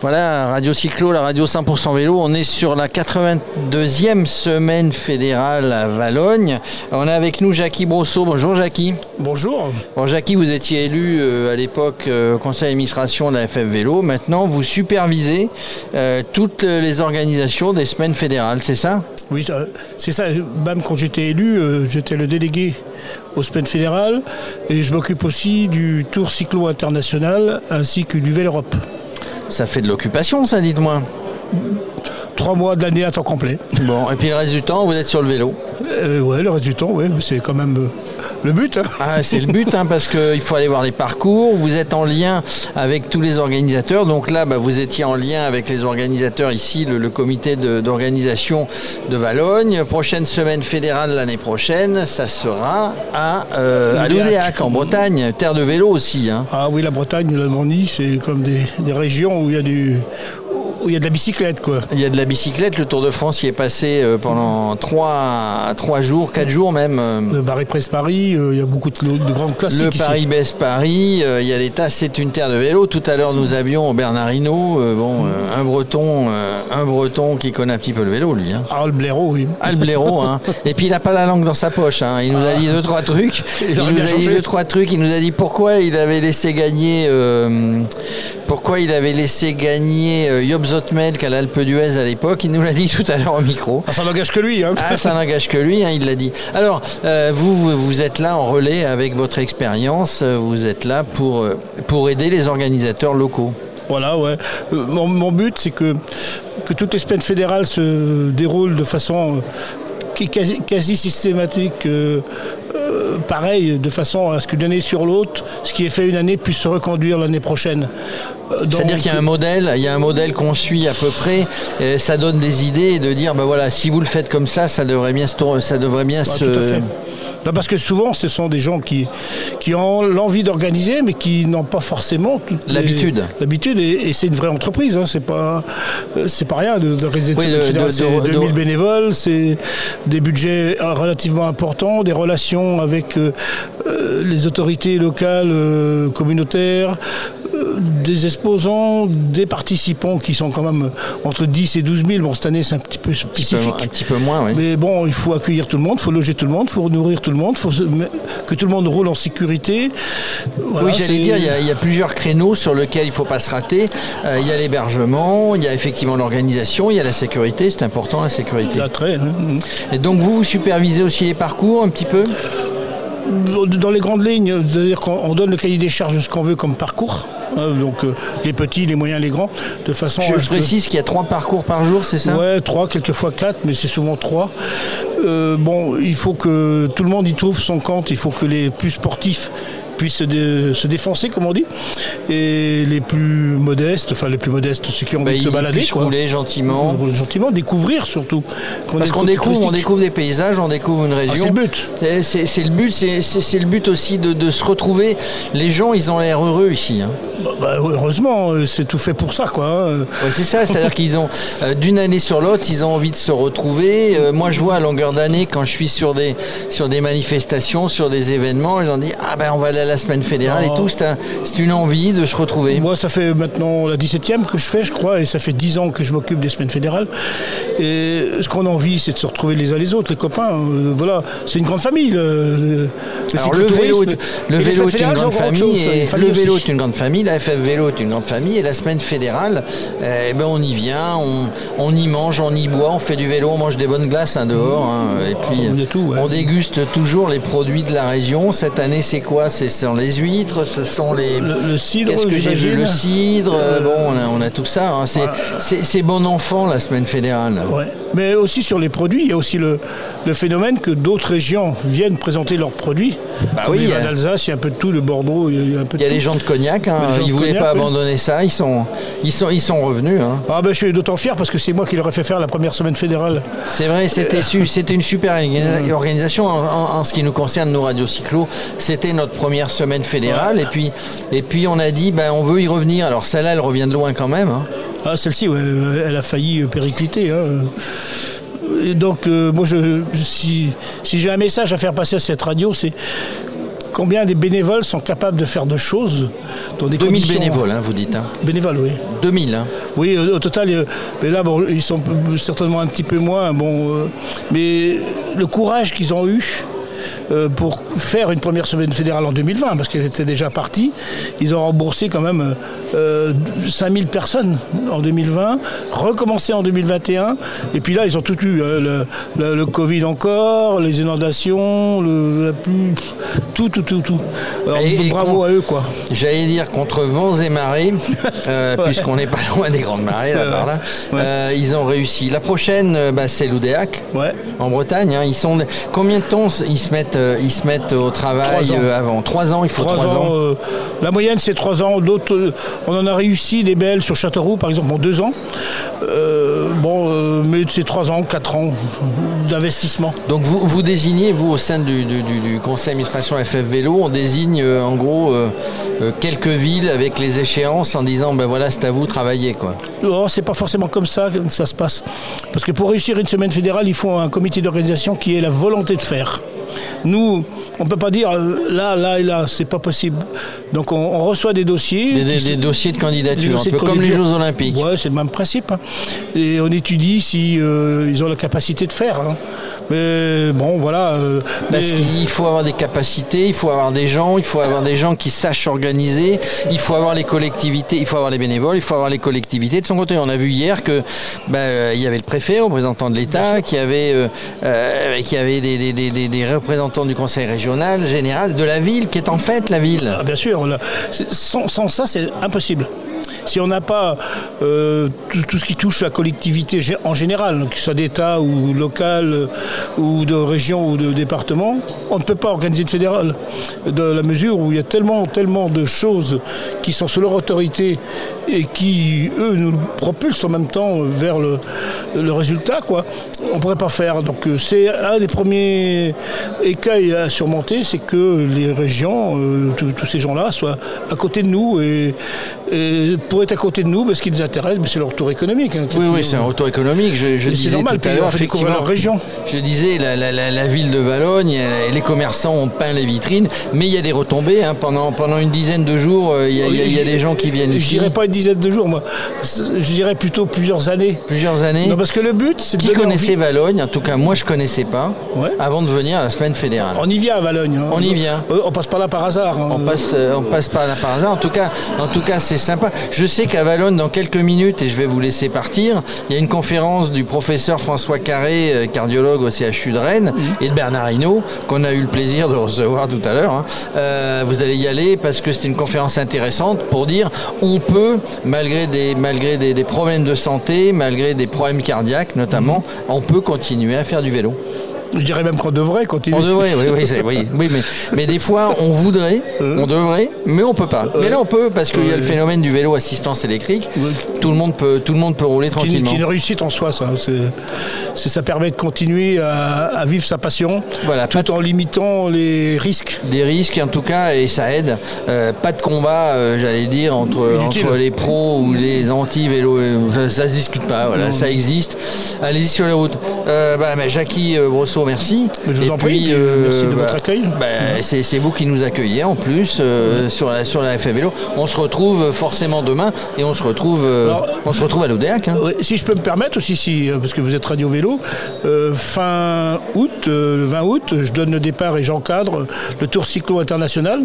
Voilà, Radio Cyclo, la radio 100% vélo. On est sur la 82e semaine fédérale à Valogne. On a avec nous Jackie Brosseau. Bonjour Jackie. Bonjour. Bon Jackie, vous étiez élu euh, à l'époque euh, au conseil d'administration de la FF Vélo. Maintenant, vous supervisez euh, toutes les organisations des semaines fédérales, c'est ça? Oui, c'est ça. Même quand j'étais élu, euh, j'étais le délégué aux semaines fédérales et je m'occupe aussi du Tour Cyclo International ainsi que du Vélo Europe. Ça fait de l'occupation, ça, dites-moi. Trois mois de l'année à temps complet. Bon, et puis le reste du temps, vous êtes sur le vélo. Euh, ouais, le reste du temps, ouais, c'est quand même euh, le but. hein. Ah, c'est le but, hein, parce qu'il faut aller voir les parcours. Vous êtes en lien avec tous les organisateurs. Donc là, bah, vous étiez en lien avec les organisateurs ici, le, le comité d'organisation de, Valogne. Prochaine semaine fédérale l'année prochaine, ça sera à, euh, à Loudéac. En Bretagne. Terre de vélo aussi. hein. Ah oui, la Bretagne, l'Allemanie, c'est comme des, des régions où il y a du où il y a de la bicyclette quoi. Il y a de la bicyclette. Le Tour de France y est passé euh, pendant trois, trois jours, quatre jours même. euh, Le Paris Presse Paris, euh, il y a beaucoup de, de grandes classiques. Le. Paris-Besse Paris, il y a tas, c'est une terre de vélo. Tout à l'heure, nous avions Bernard Hinault, bon, un breton, un breton qui connaît un petit peu le vélo, lui. Hein. Ah, le blaireau, oui. Ah, le blaireau, hein. Et puis il n'a pas la langue dans sa poche. Hein. Il nous a dit deux trois trucs. Il nous a dit deux trois trucs. Il nous a dit pourquoi il avait laissé gagner, euh, pourquoi il avait laissé gagner euh, Job Zotmelk à l'Alpe d'Huez à l'époque? Il nous l'a dit tout à l'heure au micro. Ah, ça n'engage que lui. Hein. Ah, ça n'engage que lui, hein, il l'a dit. Alors, euh, vous, vous- êtes là en relais avec votre expérience, euh, vous êtes là pour, pour aider les organisateurs locaux. Voilà, ouais. Mon, mon but, c'est que, que toutes les semaines fédérales se déroulent de façon quasi, quasi systématique, euh, pareil, de façon à ce que d'une année sur l'autre, ce qui est fait une année puisse se reconduire l'année prochaine. Euh, donc, C'est-à-dire qu'il y a un modèle, il y a un modèle qu'on suit à peu près, et ça donne des idées et de dire, ben voilà, si vous le faites comme ça, ça devrait bien se, ça devrait bien Ouais, se... tout à fait. Non, parce que souvent, ce sont des gens qui, qui ont l'envie d'organiser, mais qui n'ont pas forcément L'habitude. L'habitude, et, et c'est une vraie entreprise. Hein, c'est pas, euh, c'est pas rien de- d'organiser Oui, de- de- C'est de- 2000 de- bénévoles, c'est des budgets euh, relativement importants, des relations avec euh, euh, les autorités locales, euh, communautaires, des exposants, des participants qui sont quand même entre 10 et 12 000. Bon, cette année, c'est un petit peu spécifique. un petit peu moins, oui. Mais bon, il faut accueillir tout le monde, il faut loger tout le monde, il faut nourrir tout le monde, il faut que tout le monde roule en sécurité. Voilà, oui, j'allais dire, il y, a, il y a plusieurs créneaux sur lesquels il ne faut pas se rater. Euh, il y a l'hébergement, il y a effectivement l'organisation, il y a la sécurité, c'est important la sécurité. L'attrait, hein. Et donc vous, vous supervisez aussi les parcours un petit peu? Dans les grandes lignes, c'est-à-dire qu'on on donne le cahier des charges de ce qu'on veut comme parcours. hein, donc euh, les petits, les moyens, les grands, de façon Je à précise qu'il y a trois parcours par jour, c'est ça? Ouais, trois, quelquefois quatre, mais c'est souvent trois. Euh, bon, il faut que tout le monde y trouve son compte, il faut que les plus sportifs puissent se, dé- se défoncer, comme on dit, et les plus modestes, enfin les plus modestes, ceux qui ont Bah, envie de se balader, quoi. rouler gentiment. Gentiment, découvrir surtout. Parce qu'on découvre, on découvre des paysages, on découvre une région. Ah, c'est le but. C'est- le but, c'est- le but aussi de, de se retrouver. Les gens, ils ont l'air heureux ici. hein. Bah, bah, heureusement, euh, c'est tout fait pour ça, quoi. hein. Ouais, c'est ça, c'est-à-dire qu'ils ont euh, d'une année sur l'autre, ils ont envie de se retrouver. Euh, moi, je vois à longueur d'année quand je suis sur des sur des manifestations, sur des événements, ils ont dit ah ben on va aller à la semaine fédérale et tout. C'est un- c'est une envie de se retrouver. Moi, ça fait maintenant la 17e que je fais, je crois, et ça fait 10 ans que je m'occupe des semaines fédérales. Et ce qu'on a envie, c'est de se retrouver les uns les autres, les copains. Euh, voilà, c'est une grande famille. Le, le, Alors le vélo, le vélo est une grande c'est famille, chose, et une famille le vélo aussi. est une grande famille, la FF Vélo est une grande famille, et la semaine fédérale, eh ben on y vient, on, on y mange, on y boit, on fait du vélo, on mange des bonnes glaces hein, dehors, hein, et puis il y a tout, ouais. on déguste toujours les produits de la région. Cette année, c'est quoi? Ce sont les huîtres, ce sont les Le- le cidre, Qu'est-ce que j'ai vu. Le cidre. euh, bon, on a, on a tout ça. hein. C'est c'est- c'est bon enfant la semaine fédérale. Ouais. Mais aussi sur les produits, il y a aussi le, le phénomène que d'autres régions viennent présenter leurs produits. Bah Comme oui, il y a- d'Alsace, il y a un peu de tout, le Bordeaux, il y a un peu Il y a de les gens de Cognac, hein, gens de ils voulaient Cognac, pas oui. abandonner ça, ils sont, ils sont, ils sont revenus. hein. Ah ben, je suis d'autant fier parce que c'est moi qui leur ai fait faire la première semaine fédérale. C'est vrai, c'était une super orga- organisation en, en- en ce qui nous concerne, nos radios cyclo. C'était notre première semaine fédérale et puis, et puis on a dit, ben, on veut y revenir. Alors celle-là, elle revient de loin quand même. hein. Ah, celle-ci, ouais, elle a failli euh, péricliter. hein. Et donc, euh, moi, je, si, si j'ai un message à faire passer à cette radio, c'est combien des bénévoles sont capables de faire de choses dans des 2000 bénévoles, hein, vous dites. Hein. Bénévoles, oui. 2000. Hein. Oui, au, total, euh, mais là, bon, ils sont certainement un petit peu moins. Bon, euh, mais le courage qu'ils ont eu pour faire une première semaine fédérale en 2020, parce qu'elle était déjà partie. Ils ont remboursé quand même euh, 5000 personnes en 2020, recommencé en 2021, et puis là, ils ont tout eu. Hein, le, Covid encore, les inondations, le, tout, tout, tout, tout. bravo à eux, quoi. J'allais dire contre vents et marées, euh, puisqu'on n'est pas loin des grandes marées, là, par là. Euh, ils ont réussi. La prochaine, bah, c'est l'Oudéac, en Bretagne. Hein. Ils sont... Combien de temps ils se mettent euh, ils se mettent au travail euh, avant. Trois ans, il faut trois, ans. Euh, la moyenne, c'est trois ans. D'autres, on en a réussi des belles sur Châteauroux, par exemple, en deux ans. bon, mais c'est trois ans, quatre ans d'investissement. Donc vous, vous désignez, vous, au sein du, conseil d'administration FF Vélo, on désigne en gros quelques villes avec les échéances en disant ben voilà, c'est à vous, travailler quoi. Oh, c'est pas forcément comme ça que ça se passe. Parce que pour réussir une semaine fédérale, il faut un comité d'organisation qui ait la volonté de faire. Nous, on ne peut pas dire euh, là, là et là, c'est pas possible. Donc on, reçoit des dossiers. Des, dossiers de candidature, un peu comme les Jeux Olympiques. Oui, c'est le même principe. Hein. Et on étudie si euh, ils ont la capacité de faire. Hein. Mais bon, voilà. Euh, Parce qu'il faut avoir des capacités, il faut avoir des gens, il faut avoir des gens qui sachent organiser, il faut avoir les collectivités, il faut avoir les bénévoles, il faut avoir les collectivités de son côté. On a vu hier que ben, il y avait le préfet, représentant de l'État, qui avait, qui avait des représentants du conseil régional général de la ville, qui est en fait la ville. Ah, bien sûr, sans ça, c'est impossible si on n'a pas euh, tout, ce qui touche la collectivité en général, que ce soit d'État ou local euh, ou de région ou de département, on ne peut pas organiser une fédérale. De la mesure où il y a tellement, tellement de choses qui sont sous leur autorité et qui, eux, nous propulsent en même temps vers le, résultat, quoi. On ne pourrait pas faire. Donc euh, c'est un des premiers écueils à surmonter, c'est que les régions, tous ces gens-là, soient à côté de nous et, être à côté de nous, parce ce qui les intéresse, c'est leur retour économique. Hein, oui, oui, c'est un retour économique. Je, disais normal, tout à l'heure, effectivement, leur région. Je disais, la, ville de Valogne, euh, les commerçants ont peint les vitrines, mais il y a des retombées. Hein. pendant, pendant une dizaine de jours, euh, il y a, des gens qui viennent ici. Je dirais pas une dizaine de jours, moi. Je dirais plutôt plusieurs années. Plusieurs années Non, parce que le but, c'est de Qui connaissait Valogne En tout cas, moi, je connaissais pas, avant de venir à la semaine fédérale. On y vient à Valogne. Hein. On y vient. On passe pas là par hasard. On passe, euh, on passe pas là par hasard. En tout cas, en tout cas, c'est sympa. Je sais qu'à Valogne, dans quelques minutes, et je vais vous laisser partir, il y a une conférence du professeur François Carré, euh, cardiologue au CHU de Rennes, et de Bernard Hinault, qu'on a eu le plaisir de recevoir tout à l'heure. Hein. Euh, vous allez y aller parce que c'est une conférence intéressante pour dire on peut, malgré des, malgré des, des problèmes de santé, malgré des problèmes cardiaques notamment, on peut continuer à faire du vélo. Je dirais même qu'on devrait continuer. On devrait, oui, oui, oui, mais, mais, des fois on voudrait, euh. on devrait, mais on peut pas. Mais là on peut parce qu'il y a le phénomène du vélo assistance électrique. Tout le monde peut, tout le monde peut rouler tranquillement. C'est une réussite en soi, ça. ça permet de continuer à, vivre sa passion, voilà, tout en limitant les risques. Les risques, en tout cas, et ça aide. Euh, pas de combat, euh, j'allais dire, entre, entre les pros ou les anti-vélos. Ça, ne se discute pas. Voilà, ça existe. Allez-y sur les routes. bah, mais Jackie Brosseau merci. je vous en prie, euh, merci de votre accueil. Bah, c'est vous qui nous accueillez en plus euh, sur, la, sur la Vélo. On se retrouve forcément demain et on se retrouve, euh, on se retrouve à l'Odéac. Hein. Si je peux me permettre aussi, si, parce que vous êtes Radio Vélo, fin août, le 20 août, je donne le départ et j'encadre le Tour Cyclo International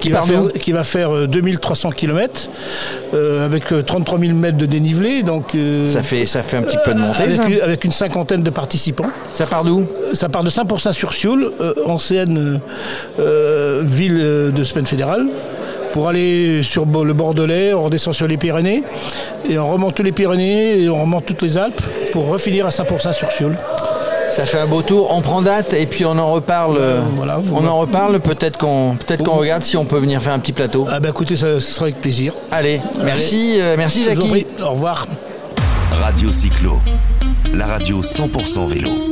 qui, va, faire, qui va faire 2300 km avec 33 000 mètres de dénivelé. Donc, ça, fait, ça fait un petit peu de montée. avec une cinquantaine de participants. Ça part d'où? Ça part de 5% sur Sioule, euh, ancienne euh, ville de semaine fédérale pour aller sur le Bordelais, on redescend sur les Pyrénées et on remonte tous les Pyrénées et on remonte toutes les Alpes pour refinir à 5% sur Sioule. Ça fait un beau tour. On prend date et puis on en reparle. Euh, on en reparle. Peut-être qu'on peut-être qu'on regarde si on peut venir faire un petit plateau. Ah bah écoutez, ça, sera avec plaisir. Allez, merci, merci Jackie. Au revoir. Radio Cyclo, la radio 100% vélo.